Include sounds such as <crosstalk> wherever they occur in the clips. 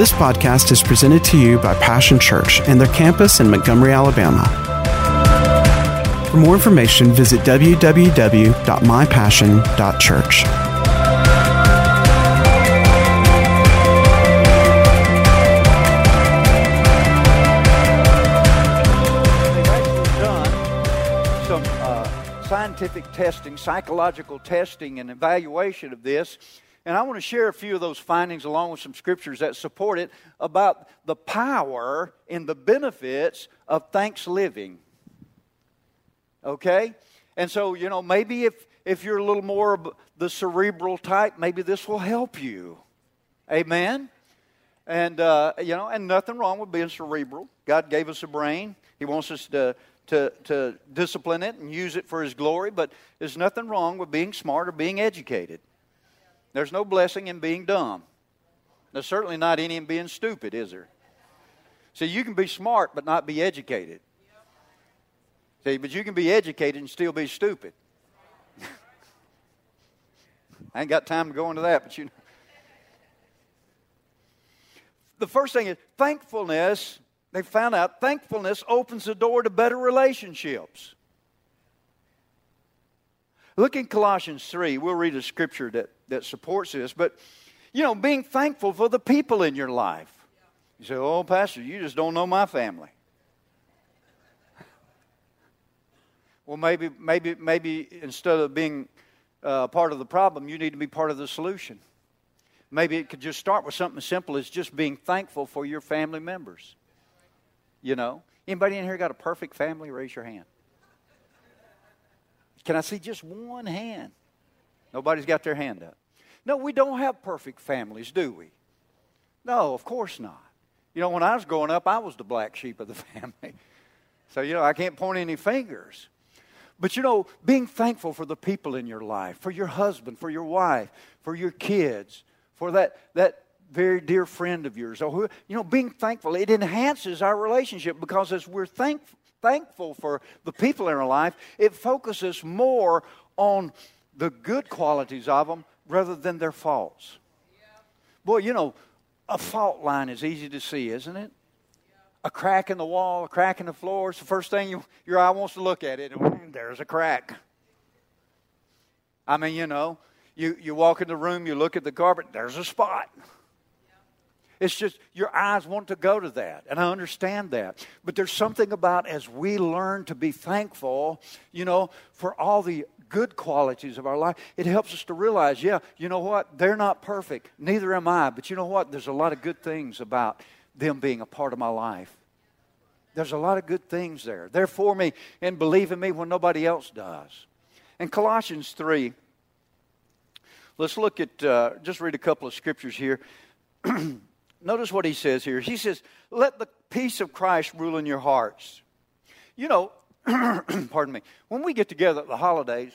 This podcast is presented to you by Passion Church and their campus in Montgomery, Alabama. For more information, visit www.mypassion.church. Uh, scientific testing, psychological testing, and evaluation of this. And I want to share a few of those findings along with some scriptures that support it about the power and the benefits of thanks living. Okay? And so, you know, maybe if, if you're a little more of the cerebral type, maybe this will help you. Amen? And, uh, you know, and nothing wrong with being cerebral. God gave us a brain. He wants us to, to, to discipline it and use it for His glory, but there's nothing wrong with being smart or being educated. There's no blessing in being dumb. There's certainly not any in being stupid, is there? See, you can be smart but not be educated. See, but you can be educated and still be stupid. <laughs> I ain't got time to go into that, but you know. The first thing is thankfulness. They found out thankfulness opens the door to better relationships. Look in Colossians 3. We'll read a scripture that, that supports this. But, you know, being thankful for the people in your life. You say, oh, Pastor, you just don't know my family. Well, maybe, maybe, maybe instead of being uh, part of the problem, you need to be part of the solution. Maybe it could just start with something as simple as just being thankful for your family members. You know, anybody in here got a perfect family? Raise your hand. Can I see just one hand? Nobody's got their hand up. No, we don't have perfect families, do we? No, of course not. You know, when I was growing up, I was the black sheep of the <laughs> family. So, you know, I can't point any fingers. But, you know, being thankful for the people in your life, for your husband, for your wife, for your kids, for that, that very dear friend of yours, or who, you know, being thankful, it enhances our relationship because as we're thankful, thankful for the people in our life, it focuses more on the good qualities of them rather than their faults. Boy, you know, a fault line is easy to see, isn't it? A crack in the wall, a crack in the floor. It's the first thing you, your eye wants to look at it. And <laughs> there's a crack. I mean, you know, you, you walk in the room, you look at the carpet, there's a spot. It's just your eyes want to go to that, and I understand that. But there's something about as we learn to be thankful, you know, for all the good qualities of our life, it helps us to realize, yeah, you know what? They're not perfect. Neither am I. But you know what? There's a lot of good things about them being a part of my life. There's a lot of good things there. They're for me and believe in me when nobody else does. In Colossians 3, let's look at, uh, just read a couple of scriptures here. <clears throat> Notice what he says here. He says, Let the peace of Christ rule in your hearts. You know, <clears throat> pardon me, when we get together at the holidays,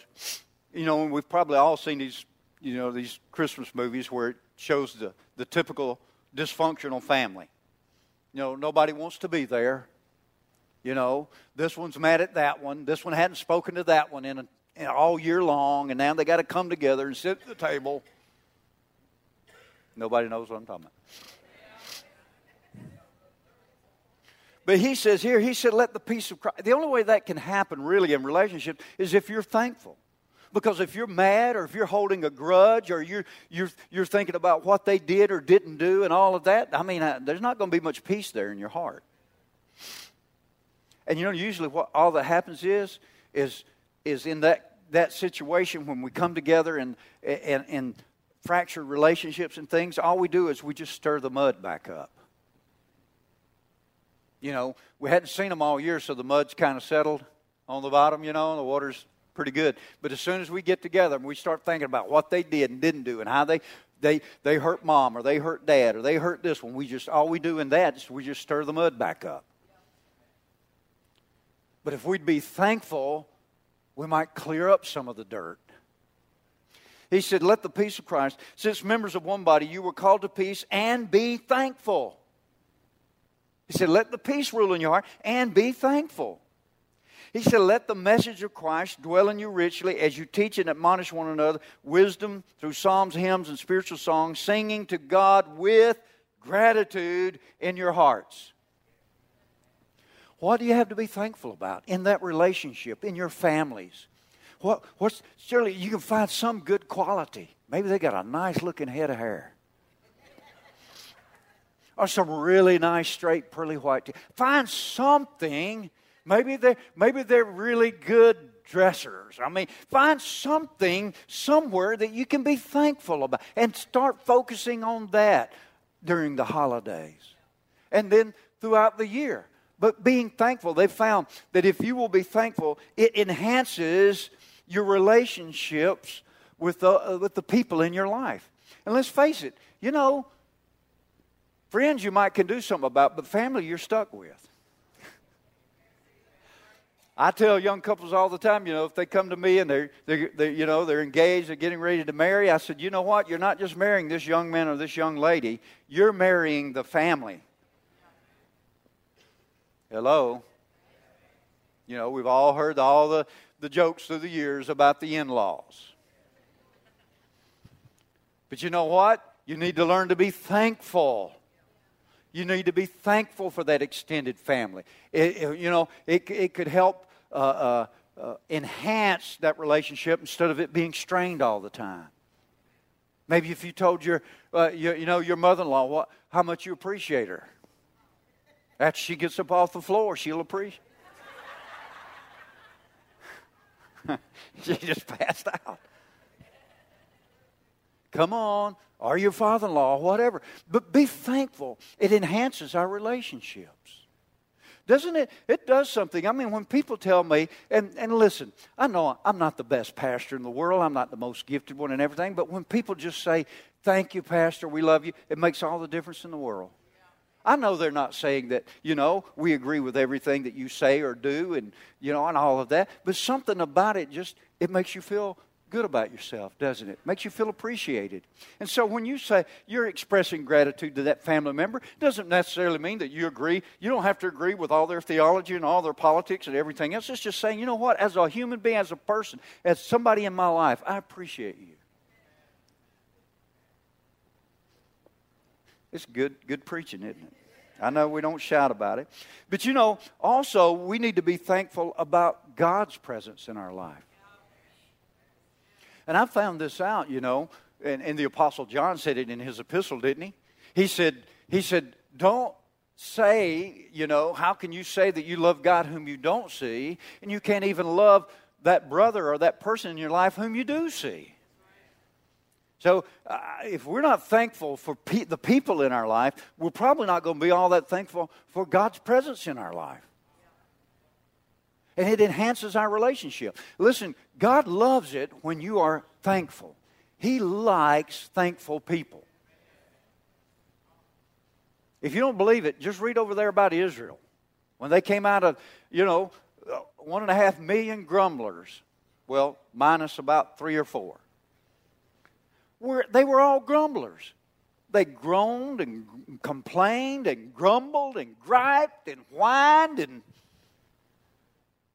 you know, we've probably all seen these, you know, these Christmas movies where it shows the, the typical dysfunctional family. You know, nobody wants to be there. You know, this one's mad at that one. This one hadn't spoken to that one in, a, in all year long, and now they got to come together and sit at the table. Nobody knows what I'm talking about. But he says here, he said, let the peace of Christ. The only way that can happen really in relationships is if you're thankful. Because if you're mad or if you're holding a grudge or you're, you're, you're thinking about what they did or didn't do and all of that, I mean, uh, there's not going to be much peace there in your heart. And you know, usually what all that happens is, is, is in that, that situation when we come together and, and, and fractured relationships and things, all we do is we just stir the mud back up you know, we hadn't seen them all year, so the mud's kind of settled on the bottom, you know, and the water's pretty good. But as soon as we get together and we start thinking about what they did and didn't do and how they they they hurt mom or they hurt dad or they hurt this one, we just all we do in that is we just stir the mud back up. But if we'd be thankful, we might clear up some of the dirt. He said, Let the peace of Christ, since members of one body, you were called to peace and be thankful. He said, Let the peace rule in your heart and be thankful. He said, Let the message of Christ dwell in you richly as you teach and admonish one another wisdom through psalms, hymns, and spiritual songs, singing to God with gratitude in your hearts. What do you have to be thankful about in that relationship, in your families? What, what's, surely you can find some good quality. Maybe they got a nice looking head of hair. Or some really nice, straight, pearly white teeth. Find something. Maybe they're, maybe they're really good dressers. I mean, find something somewhere that you can be thankful about and start focusing on that during the holidays and then throughout the year. But being thankful, they found that if you will be thankful, it enhances your relationships with the, uh, with the people in your life. And let's face it, you know, friends you might can do something about, but family you're stuck with. I tell young couples all the time, you know, if they come to me and they're, they're, they're, you know, they're engaged, they're getting ready to marry, I said, you know what? You're not just marrying this young man or this young lady, you're marrying the family. Hello? You know, we've all heard all the, the jokes through the years about the in laws. But you know what? You need to learn to be thankful. You need to be thankful for that extended family. It, you know, it, it could help uh, uh, uh, enhance that relationship instead of it being strained all the time. Maybe if you told your, uh, your you know, your mother-in-law what, how much you appreciate her. After she gets up off the floor, she'll appreciate. <laughs> she just passed out. Come on, or your father in law, whatever. But be thankful. It enhances our relationships. Doesn't it? It does something. I mean, when people tell me, and, and listen, I know I'm not the best pastor in the world, I'm not the most gifted one and everything, but when people just say, Thank you, Pastor, we love you, it makes all the difference in the world. I know they're not saying that, you know, we agree with everything that you say or do and, you know, and all of that, but something about it just, it makes you feel good about yourself, doesn't it? Makes you feel appreciated. And so when you say you're expressing gratitude to that family member, doesn't necessarily mean that you agree. You don't have to agree with all their theology and all their politics and everything else. It's just saying, you know what, as a human being, as a person, as somebody in my life, I appreciate you. It's good, good preaching, isn't it? I know we don't shout about it. But you know, also, we need to be thankful about God's presence in our life. And I found this out, you know, and, and the Apostle John said it in his epistle, didn't he? He said, he said, don't say, you know, how can you say that you love God whom you don't see, and you can't even love that brother or that person in your life whom you do see? So, uh, if we're not thankful for pe- the people in our life, we're probably not going to be all that thankful for God's presence in our life. And it enhances our relationship. Listen, God loves it when you are thankful, He likes thankful people. If you don't believe it, just read over there about Israel. When they came out of, you know, uh, one and a half million grumblers, well, minus about three or four were, they were all grumblers. They groaned and complained and grumbled and griped and whined, and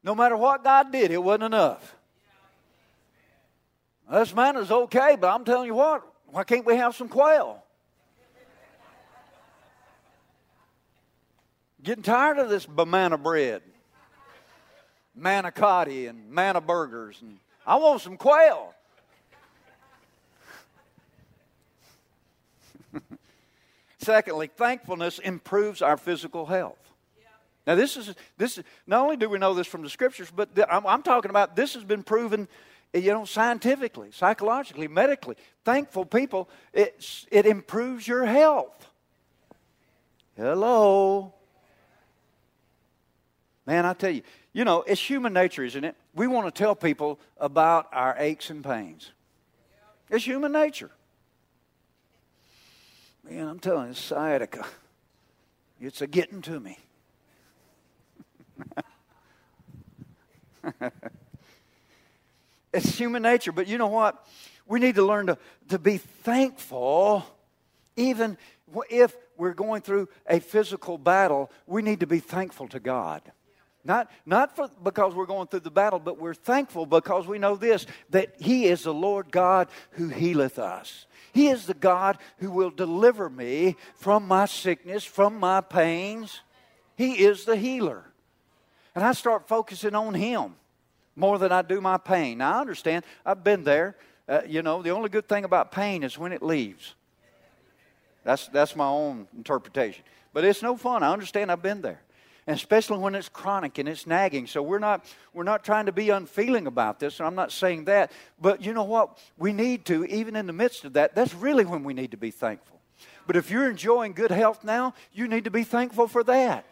no matter what God did, it wasn't enough. This man is okay, but I'm telling you what, why can't we have some quail? Getting tired of this banana bread, manicotti, and manna burgers, and I want some quail. <laughs> Secondly, thankfulness improves our physical health. Now, this is this. Is, not only do we know this from the scriptures, but the, I'm, I'm, talking about this has been proven, you know, scientifically, psychologically, medically. Thankful people, it it improves your health. Hello, man. I tell you, you know, it's human nature, isn't it? We want to tell people about our aches and pains. It's human nature. Man, I'm telling you, sciatica, it's a getting to me. <laughs> it's human nature, but you know what? We need to learn to, to be thankful, even if we're going through a physical battle. We need to be thankful to God. Not, not for, because we're going through the battle, but we're thankful because we know this that He is the Lord God who healeth us. He is the God who will deliver me from my sickness, from my pains. He is the healer. And I start focusing on Him more than I do my pain. Now, I understand, I've been there. Uh, you know, the only good thing about pain is when it leaves. That's, that's my own interpretation. But it's no fun. I understand, I've been there and especially when it's chronic and it's nagging. So we're not we're not trying to be unfeeling about this, and I'm not saying that. But you know what? We need to, even in the midst of that, that's really when we need to be thankful. But if you're enjoying good health now, you need to be thankful for that.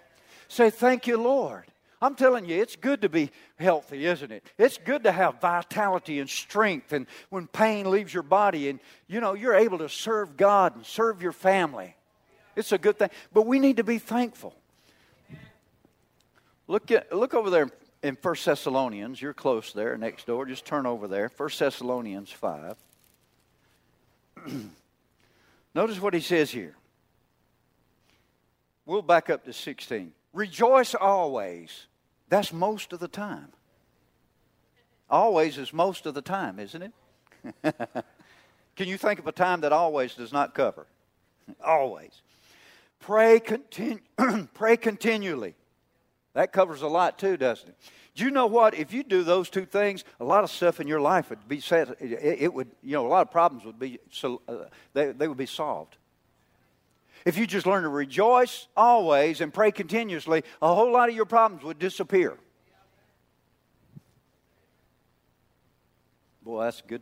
Say, Thank you, Lord. I'm telling you, it's good to be healthy, isn't it? It's good to have vitality and strength, and when pain leaves your body, and you know, you're able to serve God and serve your family. It's a good thing. But we need to be thankful. Look, at, look over there in 1 Thessalonians. You're close there, next door. Just turn over there. 1 Thessalonians 5. <clears throat> Notice what he says here. We'll back up to 16. Rejoice always. That's most of the time. Always is most of the time, isn't it? <laughs> Can you think of a time that always does not cover? always. Pray, continu- <clears throat> pray continually. That covers a lot too, doesn't it? Do you know what? If you do those two things, a lot of stuff in your life would be set. It, it would, you know, a lot of problems would be, so, uh, they, they would be solved. If you just learn to rejoice always and pray continuously, a whole lot of your problems would disappear. Boy, that's good.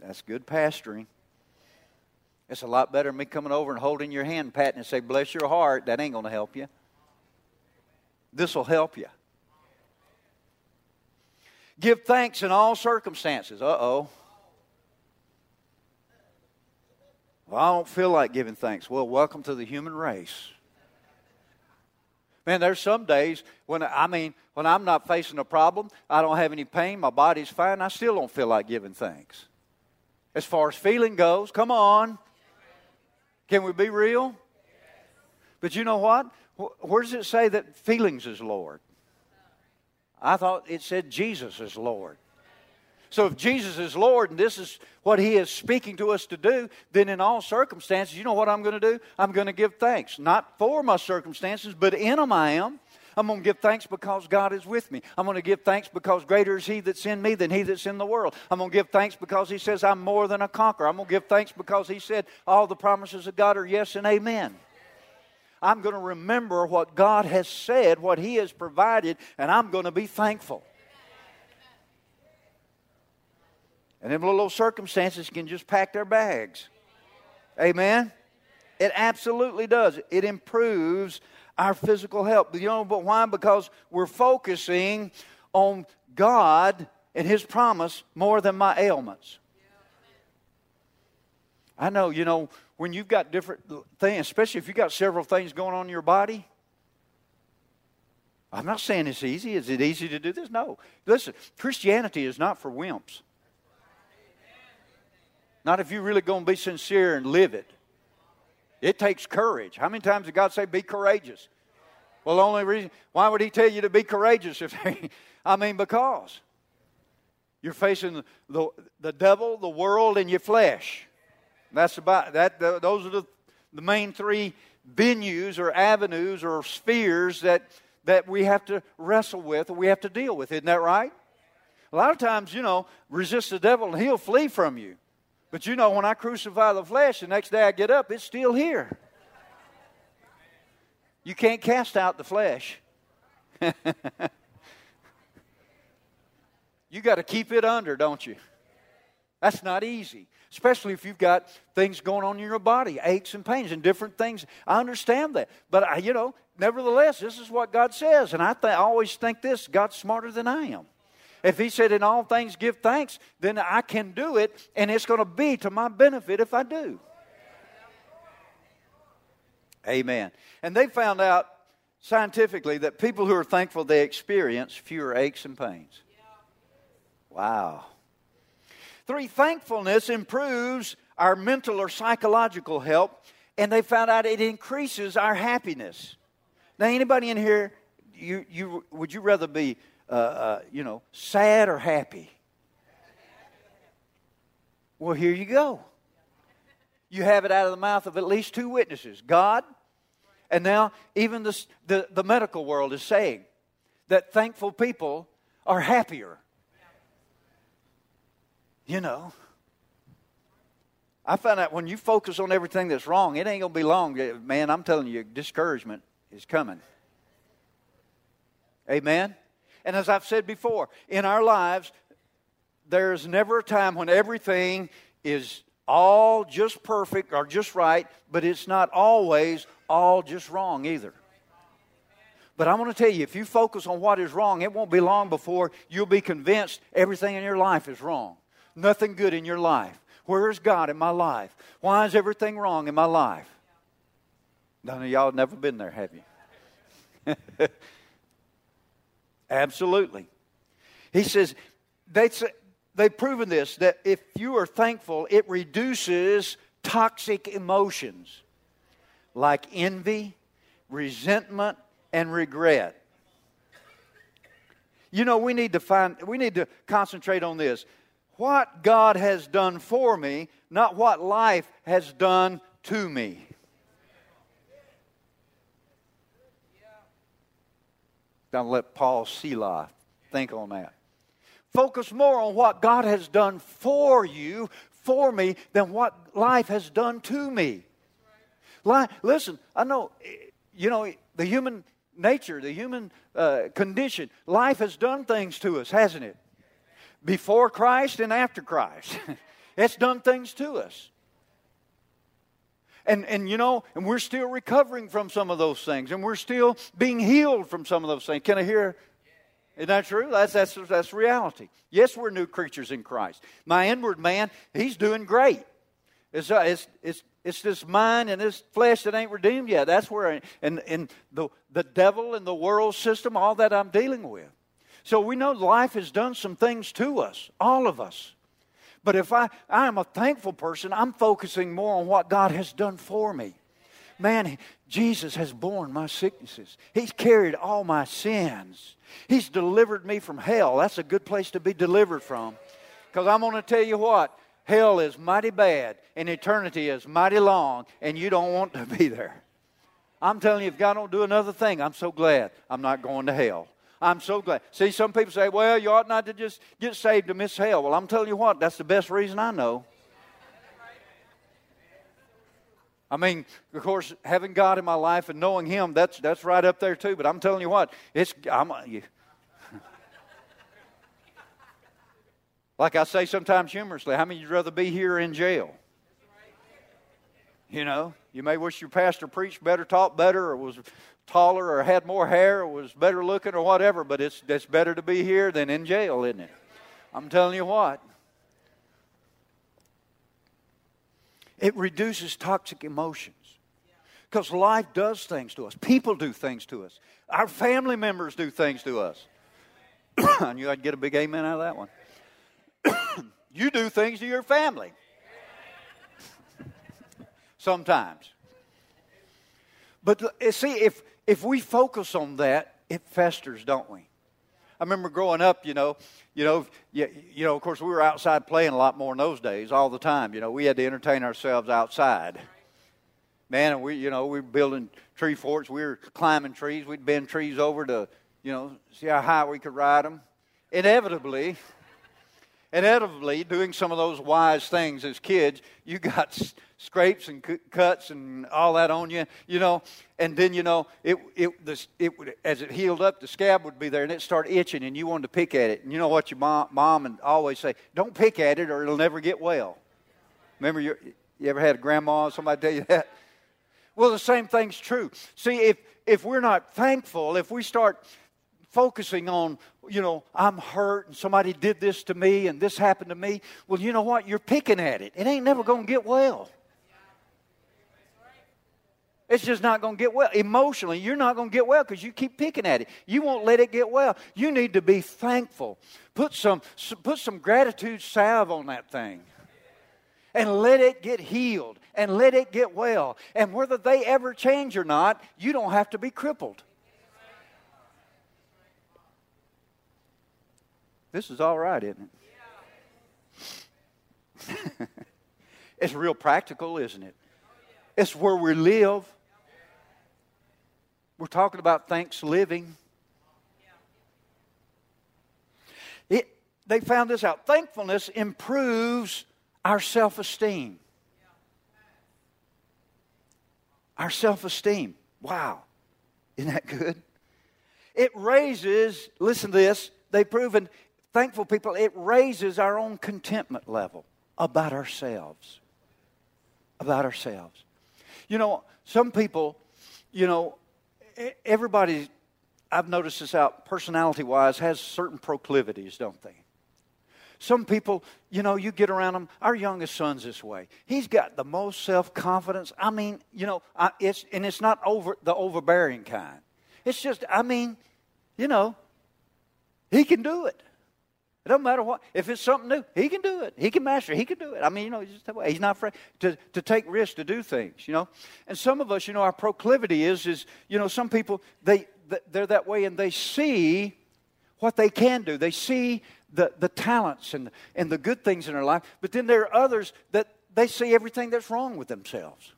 That's good pastoring. It's a lot better than me coming over and holding your hand, patting, and say, "Bless your heart." That ain't going to help you. This will help you. Give thanks in all circumstances. Uh oh. Well, I don't feel like giving thanks. Well, welcome to the human race. Man, there's some days when I mean, when I'm not facing a problem, I don't have any pain, my body's fine, I still don't feel like giving thanks. As far as feeling goes, come on. Can we be real? But you know what? Where does it say that feelings is Lord? I thought it said Jesus is Lord. So if Jesus is Lord and this is what He is speaking to us to do, then in all circumstances, you know what I'm going to do? I'm going to give thanks. Not for my circumstances, but in them I am. I'm going to give thanks because God is with me. I'm going to give thanks because greater is He that's in me than He that's in the world. I'm going to give thanks because He says I'm more than a conqueror. I'm going to give thanks because He said all the promises of God are yes and amen. I'm going to remember what God has said, what He has provided, and I'm going to be thankful. And them little circumstances can just pack their bags. Amen? It absolutely does. It improves our physical health. You know, but why? Because we're focusing on God and His promise more than my ailments. I know, you know, when you've got different things, especially if you've got several things going on in your body, I'm not saying it's easy. Is it easy to do this? No. Listen, Christianity is not for wimps. Not if you're really going to be sincere and live it. It takes courage. How many times did God say, be courageous? Well, the only reason, why would He tell you to be courageous? If <laughs> I mean, because you're facing the, the devil, the world, and your flesh. That's about that. Those are the, the main three venues or avenues or spheres that that we have to wrestle with we have to deal with. Isn't that right? A lot of times, you know, resist the devil and he'll flee from you. But you know, when I crucify the flesh, the next day I get up, it's still here. You can't cast out the flesh. <laughs> you got to keep it under, don't you? That's not easy especially if you've got things going on in your body, aches and pains and different things. I understand that. But, I, you know, nevertheless, this is what God says. And I, th- I always think this God's smarter than I am. If He said, in all things give thanks, then I can do it, and it's going to be to my benefit if I do. Amen. And they found out scientifically that people who are thankful, they experience fewer aches and pains. Wow. Three, thankfulness improves our mental or psychological health, and they found out it increases our happiness. Now, anybody in here, you, you, would you rather be, uh, uh, you know, sad or happy? Well, here you go. You have it out of the mouth of at least two witnesses God, and now even the, the, the medical world is saying that thankful people are happier. You know, I found out when you focus on everything that's wrong, it ain't to be long. Man, I'm telling you, discouragement is coming. Amen? And as I've said before, in our lives, there's never a time when everything is all just perfect or just right, but it's not always all just wrong either. But I want to tell you, if you focus on what is wrong, it won't be long before you'll be convinced everything in your life is wrong. Nothing good in your life. Where is God in my life? Why is everything wrong in my life? None of y'all have never been there, have you? <laughs> Absolutely. He says, they, they've proven this that if you are thankful, it reduces toxic emotions like envy, resentment, and regret. You know, we need to find, we need to concentrate on this what God has done for me, not what life has done to me. Now let Paul Selah think on that. Focus more on what God has done for you, for me, than what life has done to me. Life, listen, I know, you know, the human nature, the human uh, condition, life has done things to us, hasn't it? before Christ and after Christ. <laughs> it's done things to us. And, and you know, and we're still recovering from some of those things, and we're still being healed from some of those things. Can I hear? Isn't that true? That's, that's, that's reality. Yes, we're new creatures in Christ. My inward man, he's doing great. It's, uh, it's, it's, it's this mind and this flesh that ain't redeemed yet. That's where, I, and, and the, the devil and the world system, all that I'm dealing with. So we know life has done some things to us, all of us. But if I, I am a thankful person, I'm focusing more on what God has done for me. Man, Jesus has borne my sicknesses. He's carried all my sins. He's delivered me from hell. That's a good place to be delivered from. Because I'm going to tell you what, hell is mighty bad and eternity is mighty long, and you don't want to <laughs> be there. I'm telling you, if God don't do another thing, I'm so glad I'm not going to hell. I'm so glad. See, some people say, well, you ought not to just get saved to miss hell. Well, I'm telling you what, that's the best reason I know. I mean, of course, having God in my life and knowing Him, that's, that's right up there too. But I'm telling you what, it's, I'm, uh, you, <laughs> like I say sometimes humorously, how many would rather be here in jail? You know, you may wish your pastor preached better, taught better, or was taller or had more hair or was better looking or whatever, but it's, it's better to be here than in jail, isn't it? I'm telling you what. It reduces toxic emotions. Because life does things to us. People do things to us. Our family members do things to us. <coughs> I knew I'd get a big amen out of that one. <coughs> you do things to your family. <coughs> Sometimes. But uh, see, if if we focus on that, it festers, don't we? I remember growing up, you know, you know, you, you know, of course, we were outside playing a lot more in those days, all the time. You know, we had to entertain ourselves outside. Man, and we, you know, we were building tree forts. We were climbing trees. We'd bend trees over to, you know, see how high we could ride them. Inevitably, inevitably, doing some of those wise things as kids, you got scrapes and cuts and all that on you, you know. And then, you know, it, it, it would, as it healed up, the scab would be there and it started itching and you wanted to pick at it. And you know what your mom, mom and always say, don't pick at it or it'll never get well. Remember, you ever had a grandma or somebody tell you <laughs> that? Well, the same thing's true. See, if, if we're not thankful, if we start focusing on, you know, I'm hurt and somebody did this to me and this happened to me, well, you know what? You're picking at it. It ain't never going to get well. It's just not going to get well. Emotionally, you're not going to get well because you keep picking at it. You won't let it get well. You need to be thankful. Put some, put some gratitude salve on that thing and let it get healed and let it get well. And whether they ever change or not, you don't have to be crippled. This is all right, isn't it? <laughs> it's real practical, isn't it? It's where we live. We're talking about thanks living. It, they found this out. Thankfulness improves our self esteem. Our self esteem. Wow. Isn't that good? It raises, listen to this, they've proven, thankful people, it raises our own contentment level about ourselves. About ourselves. You know, some people, you know, everybody, I've noticed this out personality wise, has certain proclivities, don't they? Some people, you know, you get around them. Our youngest son's this way. He's got the most self confidence. I mean, you know, I, it's and it's not over the overbearing kind. It's just, I mean, you know, he can do it. It doesn't matter what. If it's something new, he can do it. He can master it. He can do it. I mean, you know, he's, just, he's not afraid to, to take risks, to do things, you know. And some of us, you know, our proclivity is, is you know, some people, they, they're that way and they see what they can do. They see the, the talents and, and the good things in their life. But then there are others that they see everything that's wrong with themselves.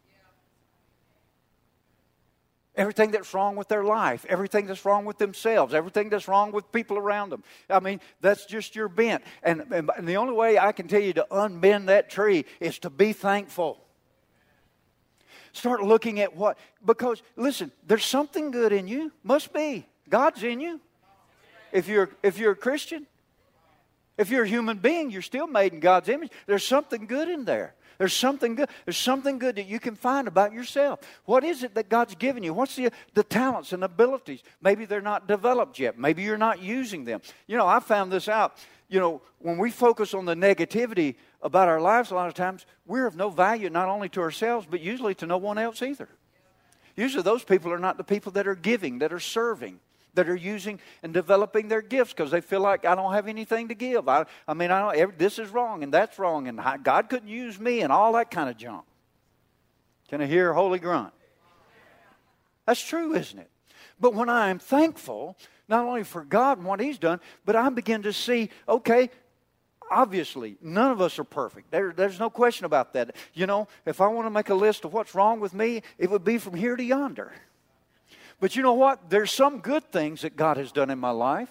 Everything that's wrong with their life, everything that's wrong with themselves, everything that's wrong with people around them. I mean, that's just your bent. And, and, and the only way I can tell you to unbend that tree is to be thankful. Start looking at what, because listen, there's something good in you. Must be. God's in you. If you're, if you're a Christian, if you're a human being, you're still made in God's image. There's something good in there. There's something good. There's something good that you can find about yourself. What is it that God's given you? What's the, the talents and abilities? Maybe they're not developed yet. Maybe you're not using them. You know, I found this out. You know, when we focus on the negativity about our lives, a lot of times we're of no value not only to ourselves, but usually to no one else either. Usually, those people are not the people that are giving, that are serving that are using and developing their gifts because they feel like I don't have anything to give. I, I mean, I don't, every, this is wrong and that's wrong and God couldn't use me and all that kind of junk. Can I hear a holy grunt? That's true, isn't it? But when I am thankful, not only for God and what He's done, but I begin to see, okay, obviously, none of us are perfect. There, there's no question about that. You know, if I want to make a list of what's wrong with me, it would be from here to yonder. But you know what? There's some good things that God has done in my life.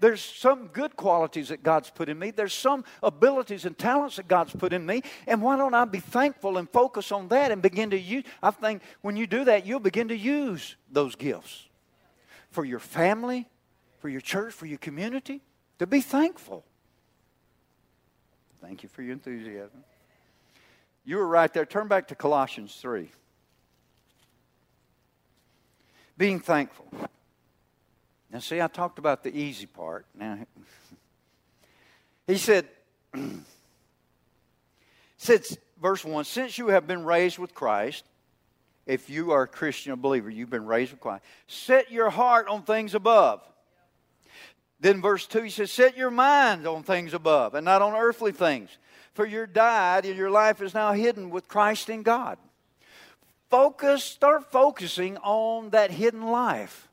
There's some good qualities that God's put in me. There's some abilities and talents that God's put in me. And why don't I be thankful and focus on that and begin to use? I think when you do that, you'll begin to use those gifts for your family, for your church, for your community, to be thankful. Thank you for your enthusiasm. You were right there. Turn back to Colossians 3 being thankful. Now, see, I talked about the easy part. Now, <laughs> he said, <clears throat> since verse 1, since you have been raised with Christ, if you are a Christian, a believer, you've been raised with Christ, set your heart on things above. Then verse 2, he says, Set your mind on things above and not on earthly things. For you're died and your life is now hidden with Christ in God focus, start focusing on that hidden life.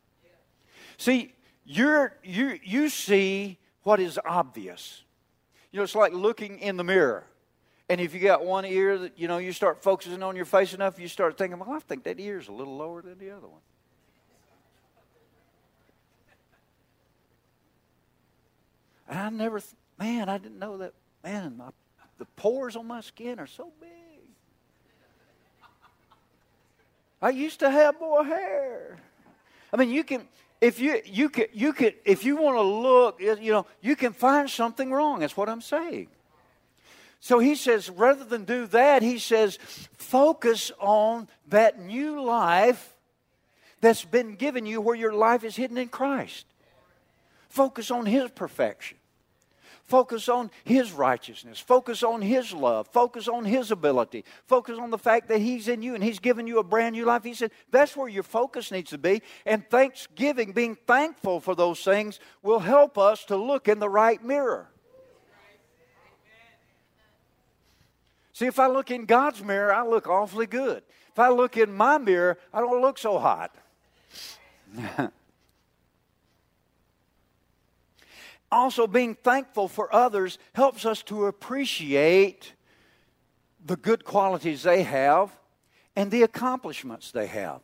See, you're, you, you see what is obvious. You know, it's like looking in the mirror. And if you got one ear that, you know, you start focusing on your face enough, you start thinking, well, I think that ear's a little lower than the other one. And I never, man, I didn't know that, man, my, the pores on my skin are so big. I used to have more hair. I mean, you can if you you could you could if you want to look, you know, you can find something wrong. That's what I'm saying. So he says, rather than do that, he says, focus on that new life that's been given you where your life is hidden in Christ. Focus on his perfection. Focus on His righteousness. Focus on His love. Focus on His ability. Focus on the fact that He's in you and He's given you a brand new life. He said that's where your focus needs to be. And thanksgiving, being thankful for those things, will help us to look in the right mirror. See, if I look in God's mirror, I look awfully good. If I look in my mirror, I don't look so hot. <laughs> also being thankful for others helps us to appreciate the good qualities they have and the accomplishments they have.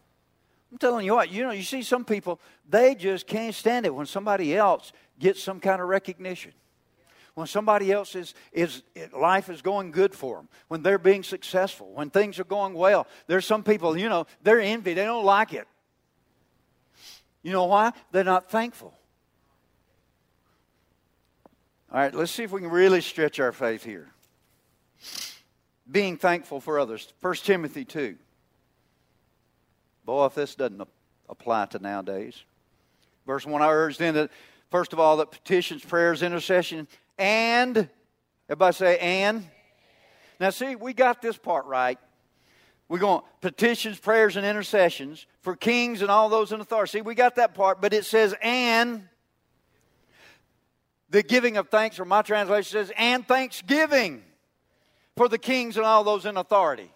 I'm telling you what, you know, you see some people, they just can't stand it when somebody else gets some kind of recognition. When somebody else is, is life is going good for them, when they're being successful, when things are going well. There's some people, you know, they're envy, they don't like it. You know why? They're not thankful. All right, let's see if we can really stretch our faith here. Being thankful for others. 1 Timothy 2. Boy, if this doesn't apply to nowadays. Verse 1 I urge then that, first of all, that petitions, prayers, intercession, and, everybody say, and. Now, see, we got this part right. We're going petitions, prayers, and intercessions for kings and all those in authority. See, we got that part, but it says, and the giving of thanks, or my translation says, and thanksgiving for the kings and all those in authority.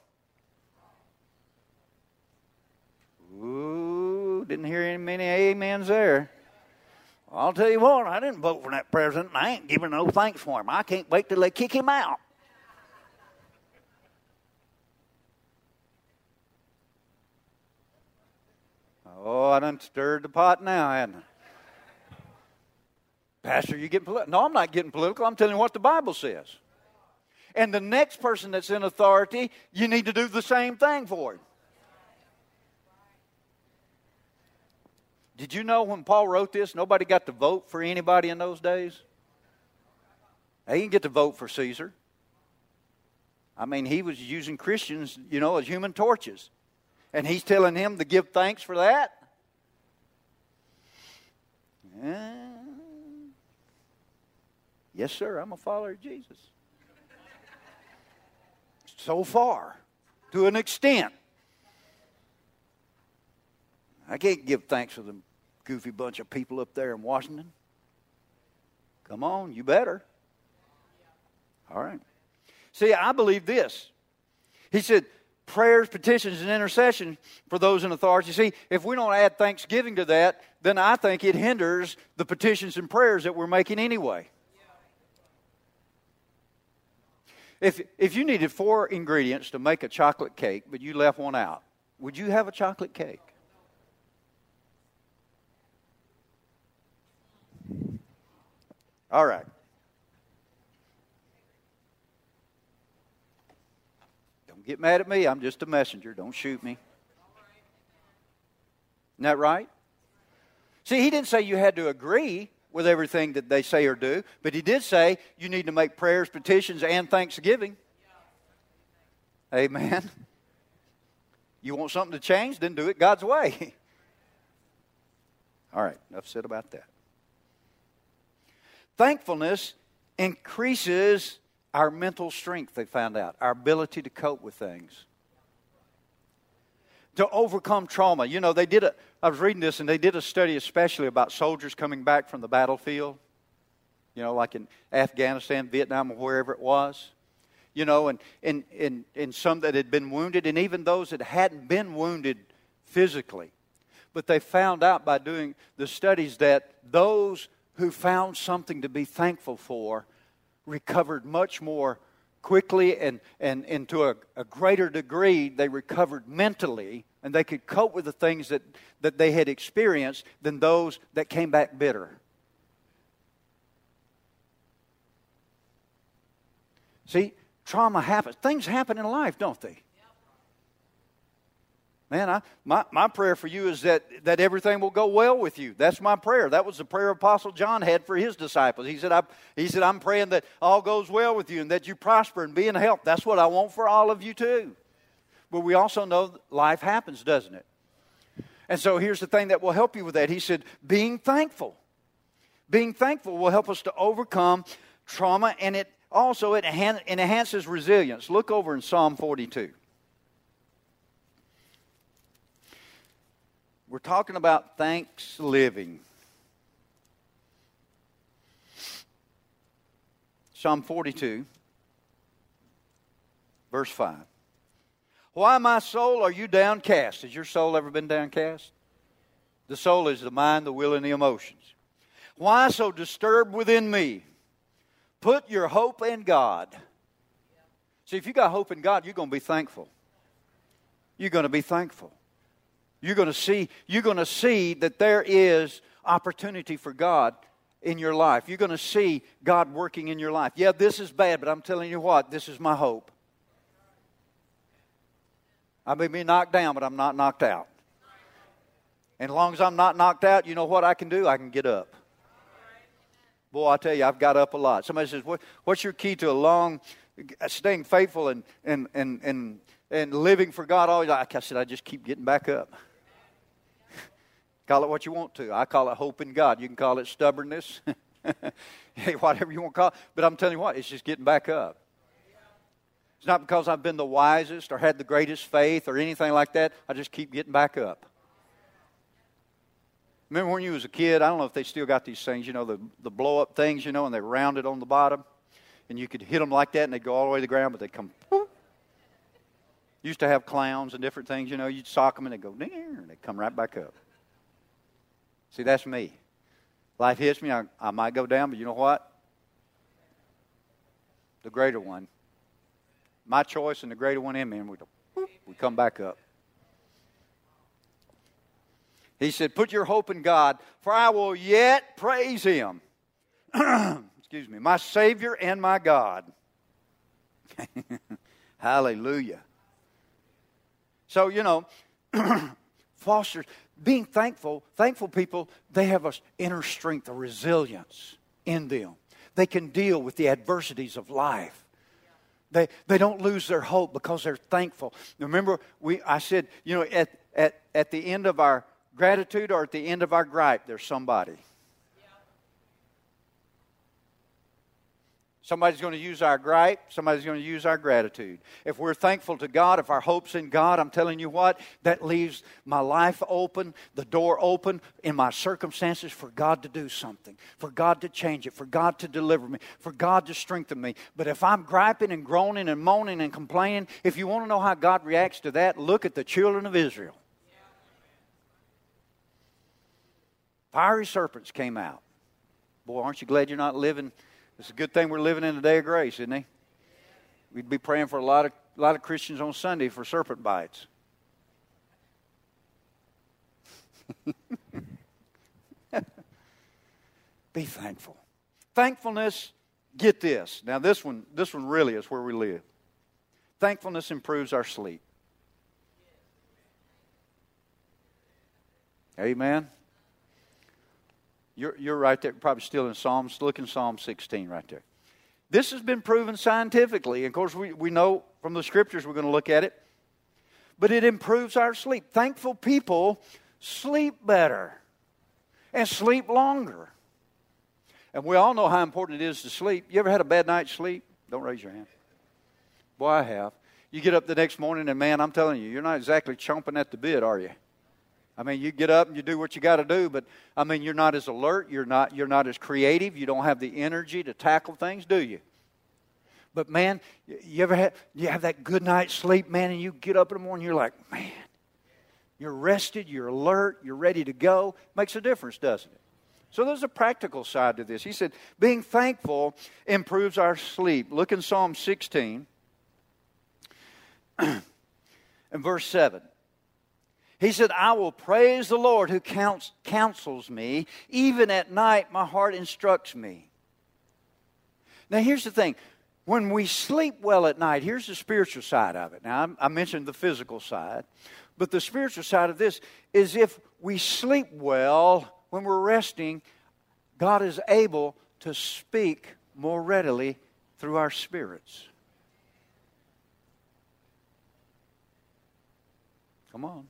Ooh, didn't hear any many amens there. I'll tell you what, I didn't vote for that president, I ain't giving no thanks for him. I can't wait till they kick him out. Oh, I done stirred the pot now, hadn't I? Pastor, you getting political? No, I'm not getting political. I'm telling you what the Bible says. And the next person that's in authority, you need to do the same thing for him. Did you know when Paul wrote this, nobody got to vote for anybody in those days? They didn't get to vote for Caesar. I mean, he was using Christians, you know, as human torches. And he's telling him to give thanks for that? Yeah. Yes, sir, I'm a follower of Jesus. so far, to an extent. I can't give thanks for the goofy bunch of people up there in Washington. Come on, you better. All right. See, I believe this. He said, prayers, petitions, and intercession for those in authority. See, if we don't add thanksgiving to that, then I think it hinders the petitions and prayers that we're making anyway. If, if you needed four ingredients to make a chocolate cake, but you left one out, would you have a chocolate cake? All right. Don't get mad at me. I'm just a messenger. Don't shoot me. Isn't that right? See, he didn't say you had to agree with everything that they say or do, but he did say you need to make prayers, petitions, and thanksgiving. Amen. You want something to change? Then do it God's way. <laughs> All right, enough said about that. Thankfulness increases our mental strength, they found out, our ability to cope with things, to overcome trauma. You know, they did a, I was reading this and they did a study especially about soldiers coming back from the battlefield, you know, like in Afghanistan, Vietnam, or wherever it was. You know, and, and, and, and some that had been wounded, and even those that hadn't been wounded physically. But they found out by doing the studies that those who found something to be thankful for recovered much more quickly and, and, and to a, a greater degree, they recovered mentally and they could cope with the things that, that they had experienced than those that came back bitter. See, trauma happens. Things happen in life, don't they? Man, I, my, my prayer for you is that, that everything will go well with you. That's my prayer. That was the prayer Apostle John had for his disciples. He said, I, he said, I'm praying that all goes well with you and that you prosper and be in health. That's what I want for all of you, too. But we also know life happens, doesn't it? And so here's the thing that will help you with that. He said, being thankful. Being thankful will help us to overcome trauma and it also it enhances resilience. Look over in Psalm 42. We're talking about thanks living. Psalm 42, verse 5. Why, my soul, are you downcast? Has your soul ever been downcast? The soul is the mind, the will, and the emotions. Why so disturbed within me? Put your hope in God. See, if you got hope in God, you're going to be thankful. You're going to be thankful. You're going to see, you're going to see that there is opportunity for God in your life. You're going to see God working in your life. Yeah, this is bad, but I'm telling you what, this is my hope. I may be knocked down, but I'm not knocked out. And as long as I'm not knocked out, you know what I can do? I can get up. Boy, I tell you, I've got up a lot. Somebody says, what, What's your key to a long, staying faithful and, and, and, and, and living for God always? I said, I just keep getting back up. <laughs> call it what you want to. I call it hope in God. You can call it stubbornness, <laughs> hey, whatever you want to call it. But I'm telling you what, it's just getting back up. It's not because I've been the wisest or had the greatest faith or anything like that. I just keep getting back up. Remember when you was a kid? I don't know if they still got these things, you know, the, the blow up things, you know, and they're rounded on the bottom. And you could hit them like that and they'd go all the way to the ground, but they'd come. Used to have clowns and different things, you know. You'd sock them and they'd go, and they'd come right back up. See, that's me. Life hits me, I, I might go down, but you know what? The greater one. My choice and the greater one in me, and we, we come back up. He said, Put your hope in God, for I will yet praise him. <clears throat> Excuse me, my Savior and my God. <laughs> Hallelujah. So, you know, <clears throat> fosters, being thankful, thankful people, they have an inner strength, a resilience in them. They can deal with the adversities of life. They, they don't lose their hope because they're thankful. Remember, we, I said, you know, at, at, at the end of our gratitude or at the end of our gripe, there's somebody. Somebody's going to use our gripe. Somebody's going to use our gratitude. If we're thankful to God, if our hope's in God, I'm telling you what, that leaves my life open, the door open in my circumstances for God to do something, for God to change it, for God to deliver me, for God to strengthen me. But if I'm griping and groaning and moaning and complaining, if you want to know how God reacts to that, look at the children of Israel. Fiery serpents came out. Boy, aren't you glad you're not living? It's a good thing we're living in a day of grace, isn't it? We'd be praying for a lot of, a lot of Christians on Sunday for serpent bites. <laughs> be thankful. Thankfulness, get this. Now this one, this one really is where we live. Thankfulness improves our sleep. Amen. You're, you're right there, probably still in Psalms. Look in Psalm 16 right there. This has been proven scientifically. Of course, we, we know from the scriptures we're going to look at it. But it improves our sleep. Thankful people sleep better and sleep longer. And we all know how important it is to sleep. You ever had a bad night's sleep? Don't raise your hand. Boy, I have. You get up the next morning, and man, I'm telling you, you're not exactly chomping at the bit, are you? I mean, you get up and you do what you got to do, but I mean, you're not as alert, you're not, you're not as creative, you don't have the energy to tackle things, do you? But man, you ever have you have that good night's sleep, man, and you get up in the morning, you're like, man, you're rested, you're alert, you're ready to go. Makes a difference, doesn't it? So there's a practical side to this. He said, being thankful improves our sleep. Look in Psalm 16 <clears throat> and verse 7. He said, I will praise the Lord who counts, counsels me. Even at night, my heart instructs me. Now, here's the thing when we sleep well at night, here's the spiritual side of it. Now, I mentioned the physical side, but the spiritual side of this is if we sleep well when we're resting, God is able to speak more readily through our spirits. Come on.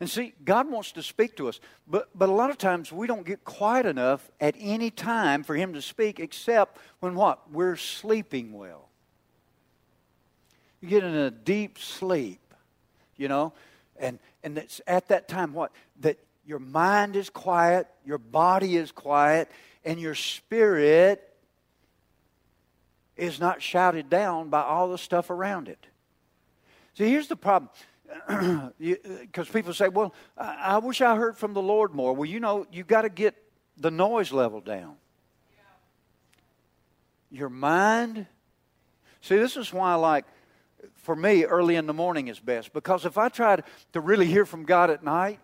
And see, God wants to speak to us, but, but a lot of times we don't get quiet enough at any time for Him to speak except when what? We're sleeping well. You get in a deep sleep, you know, and, and it's at that time what? That your mind is quiet, your body is quiet, and your spirit is not shouted down by all the stuff around it. See, here's the problem <clears throat> because uh, people say, "Well, I, I wish I heard from the Lord more." Well, you know, you got to get the noise level down. Your mind. See, this is why like, for me, early in the morning is best. Because if I try to really hear from God at night,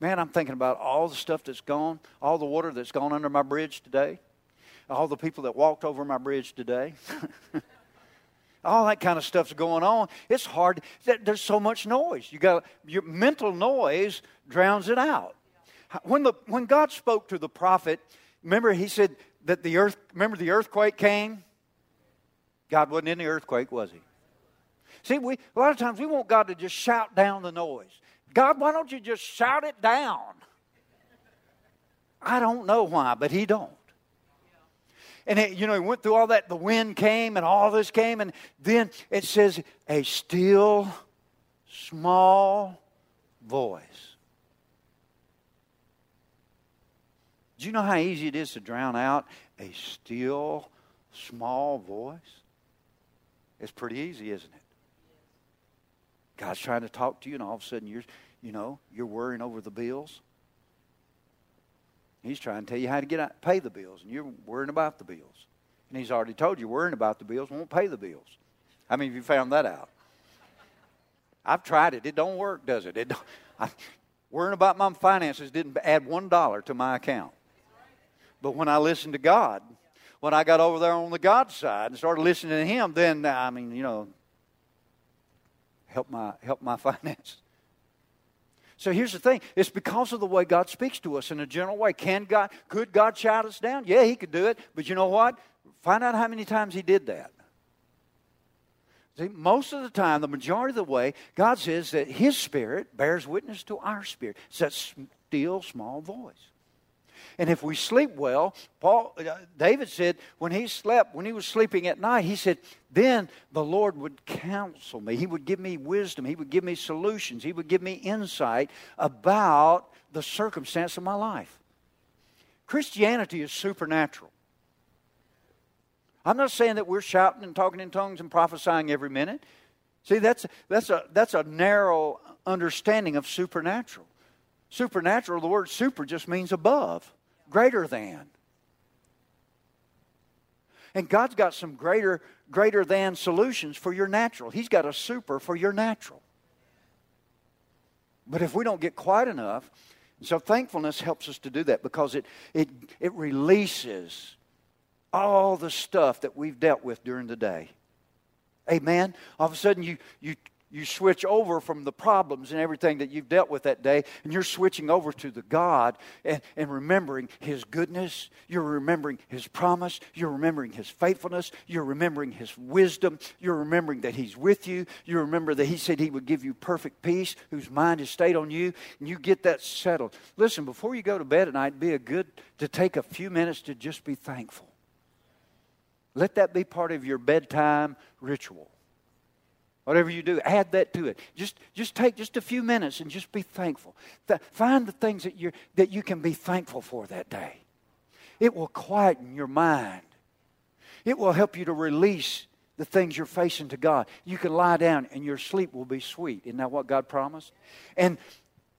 man, I'm thinking about all the stuff that's gone, all the water that's gone under my bridge today, all the people that walked over my bridge today. <laughs> all that kind of stuff's going on. It's hard. There's so much noise. You got your mental noise drowns it out. When the when God spoke to the prophet, remember he said that the earth. Remember the earthquake came. God wasn't in the earthquake, was he? See, we a lot of times we want God to just shout down the noise. God, why don't you just shout it down? I don't know why, but he don't. And it, you know, he went through all that. The wind came and all this came. And then it says, a still, small voice. Do you know how easy it is to drown out a still, small voice? It's pretty easy, isn't it? God's trying to talk to you, and all of a sudden you're, you know, you're worrying over the bills. He's trying to tell you how to get out, pay the bills, and you're worrying about the bills. And he's already told you worrying about the bills won't pay the bills. How many of you found that out? I've tried it. It don't work, does it? It don't, I, worrying about my finances didn't add one dollar to my account. But when I listened to God, when I got over there on the God side and started listening to Him, then I mean, you know, help my help my <laughs> finances. So here's the thing it's because of the way God speaks to us in a general way. Can God, could God shout us down? Yeah, He could do it. But you know what? Find out how many times He did that. See, most of the time, the majority of the way, God says that His Spirit bears witness to our spirit. It's that still small voice. And if we sleep well, Paul, uh, David said when he slept, when he was sleeping at night, he said, then the Lord would counsel me. He would give me wisdom. He would give me solutions. He would give me insight about the circumstance of my life. Christianity is supernatural. I'm not saying that we're shouting and talking in tongues and prophesying every minute. See, that's, that's, a, that's a narrow understanding of supernatural. Supernatural, the word super just means above greater than. And God's got some greater, greater than solutions for your natural. He's got a super for your natural. But if we don't get quiet enough, so thankfulness helps us to do that because it, it, it releases all the stuff that we've dealt with during the day. Amen. All of a sudden, you, you you switch over from the problems and everything that you've dealt with that day, and you're switching over to the God and, and remembering His goodness. You're remembering His promise. You're remembering His faithfulness. You're remembering His wisdom. You're remembering that He's with you. You remember that He said He would give you perfect peace, whose mind is stayed on you, and you get that settled. Listen, before you go to bed at night, be a good to take a few minutes to just be thankful. Let that be part of your bedtime ritual. Whatever you do, add that to it. Just, just take just a few minutes and just be thankful. Th- find the things that, you that you can be thankful for that day. It will quieten your mind. It will help you to release the things you're facing to God. You can lie down and your sleep will be sweet. Isn't that what God promised? And,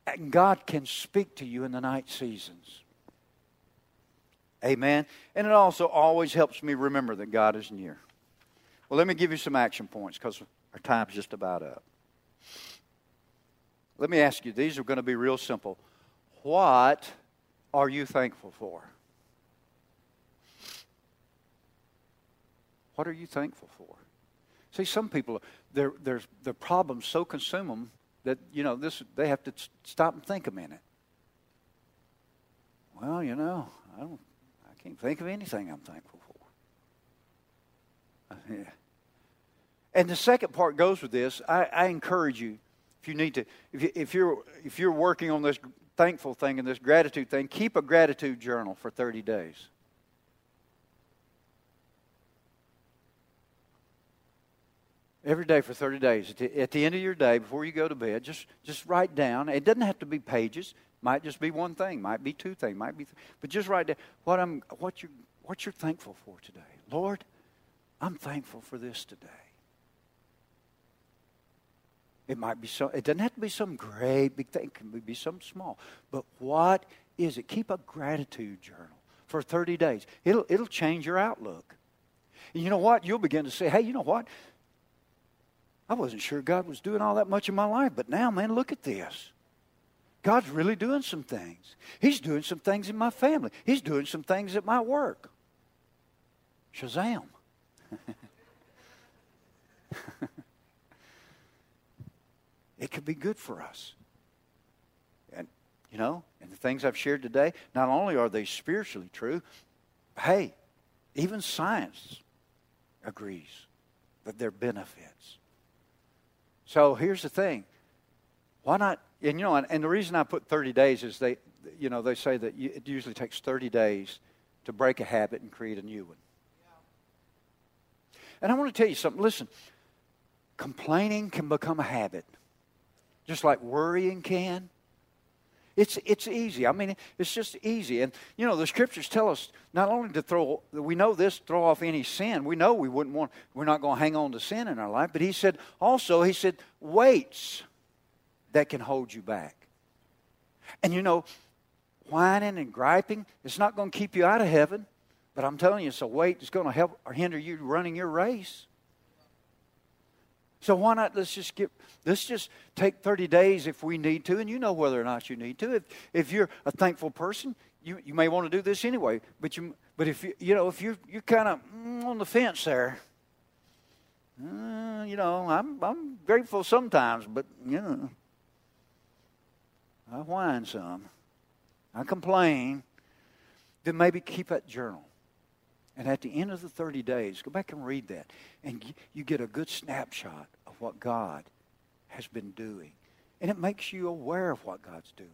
and God can speak to you in the night seasons. Amen. And it also always helps me remember that God is near. Well, let me give you some action points because our time's just about up. Let me ask you, these are going to be real simple. What are you thankful for? What are you thankful for? See, some people, their, their, their problems so consume them that, you know, this, they have to stop and think a minute. Well, you know, I, don't, I can't think of anything I'm thankful for. <laughs> Yeah. And the second part goes with this. I, I encourage you, if you need to, if, if you're if you're working on this thankful thing and this gratitude thing, keep a gratitude journal for 30 days. Every day for 30 days. At the, at the, end of your day, before you go to bed, just, just write down. It doesn't have to be pages. Might just be one thing. Might be two things. Might be, th- but just write down what I'm, what you, what you're thankful for today. Lord, I'm thankful for this today. It might be some, it doesn't have to be some great big thing, it can be some small. But what is it? Keep a gratitude journal for 30 days. It'll, it'll change your outlook. And you know what? You'll begin to say, hey, you know what? I wasn't sure God was doing all that much in my life, but now, man, look at this. God's really doing some things. He's doing some things in my family. He's doing some things at my work. Shazam. <laughs> it could be good for us. And, you know, and the things I've shared today, not only are they spiritually true, hey, even science agrees that they're benefits. So here's the thing. Why not? And you know, and the reason I put 30 days is they, you know, they say that it usually takes 30 days to break a habit and create a new one. And I want to tell you something. Listen, complaining can become a habit, just like worrying can. It's, it's easy. I mean, it's just easy. And, you know, the scriptures tell us not only to throw, we know this, throw off any sin. We know we wouldn't want, we're not going to hang on to sin in our life. But he said, also, he said, weights that can hold you back. And, you know, whining and griping, it's not going to keep you out of heaven. But I'm telling you, it's a weight that's going to help or hinder you running your race. So why not let's just get let's just take 30 days if we need to, and you know whether or not you need to. If if you're a thankful person, you, you may want to do this anyway. But you but if you you know if you you're kind of mm, on the fence there, uh, you know I'm I'm grateful sometimes, but you know I whine some, I complain. Then maybe keep that journal. And at the end of the 30 days, go back and read that. And you get a good snapshot of what God has been doing. And it makes you aware of what God's doing.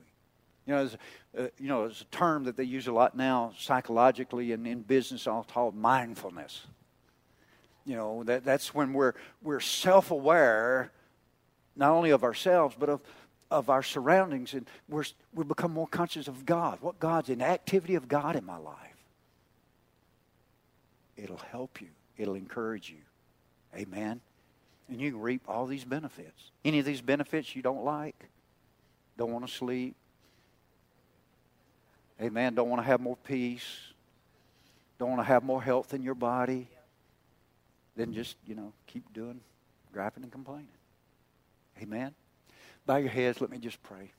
You know, there's, uh, you know, it's a term that they use a lot now psychologically and in business, all called mindfulness. You know, that, that's when we're, we're self aware, not only of ourselves, but of, of our surroundings. And we're, we become more conscious of God, what God's in, the activity of God in my life. It'll help you, it'll encourage you. Amen. And you can reap all these benefits. Any of these benefits you don't like, don't want to sleep, amen, don't want to have more peace, don't want to have more health in your body, then just, you know, keep doing, griping and complaining. Amen. Bow your heads, let me just pray.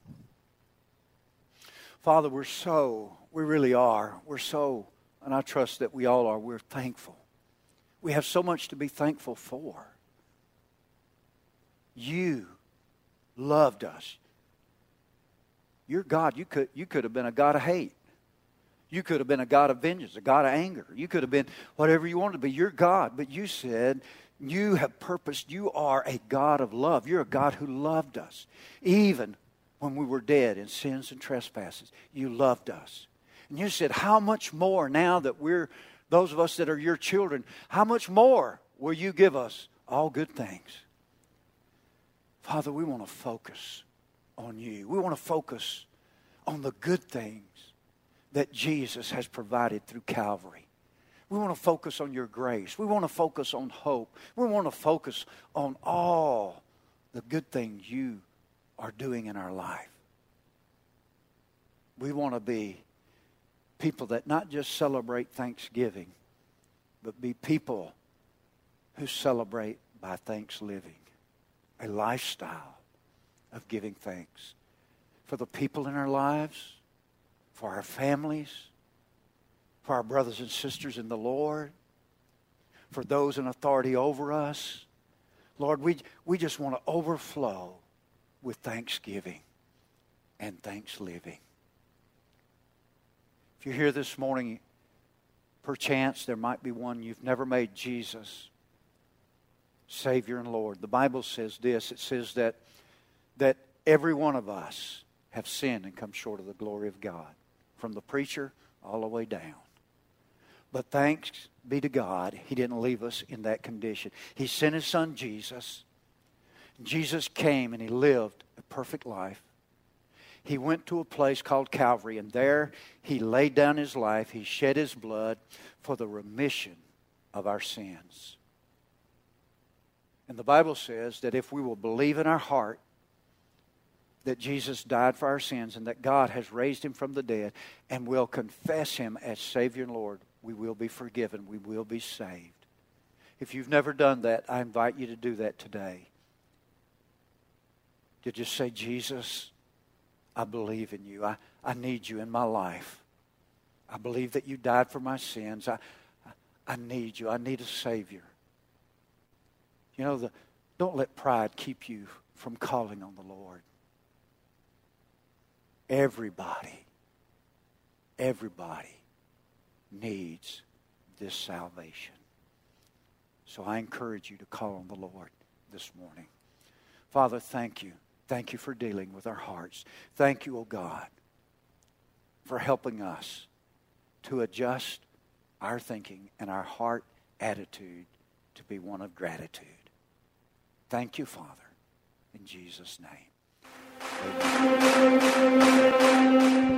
Father, we're so, we really are, we're so and I trust that we all are, we're thankful. We have so much to be thankful for. You loved us. You're God. You could, you could have been a God of hate. You could have been a God of vengeance, a God of anger. You could have been whatever you wanted to be. You're God. But you said, you have purposed, you are a God of love. You're a God who loved us. Even when we were dead in sins and trespasses, you loved us. And you said, How much more now that we're those of us that are your children, how much more will you give us all good things? Father, we want to focus on you. We want to focus on the good things that Jesus has provided through Calvary. We want to focus on your grace. We want to focus on hope. We want to focus on all the good things you are doing in our life. We want to be people that not just celebrate Thanksgiving, but be people who celebrate by thanks living, a lifestyle of giving thanks for the people in our lives, for our families, for our brothers and sisters in the Lord, for those in authority over us. Lord, we, we just want to overflow with thanksgiving and thanks living. You're here this morning, perchance there might be one you've never made Jesus Savior and Lord. The Bible says this it says that, that every one of us have sinned and come short of the glory of God, from the preacher all the way down. But thanks be to God, He didn't leave us in that condition. He sent His Son Jesus. Jesus came and He lived a perfect life he went to a place called Calvary, and there he laid down his life. He shed his blood for the remission of our sins. And the Bible says that if we will believe in our heart that Jesus died for our sins and that God has raised him from the dead and will confess him as Savior and Lord, we will be forgiven. We will be saved. If you've never done that, I invite you to do that today. To just say, Jesus, I believe in you. I, I need you in my life. I believe that you died for my sins. I, I need you. I need a Savior. You know, the, don't let pride keep you from calling on the Lord. Everybody, everybody needs this salvation. So I encourage you to call on the Lord this morning. Father, thank you. Thank you for dealing with our hearts. Thank you, O oh God, for helping us to adjust our thinking and our heart attitude to be one of gratitude. Thank you, Father, in Jesus' name. Amen.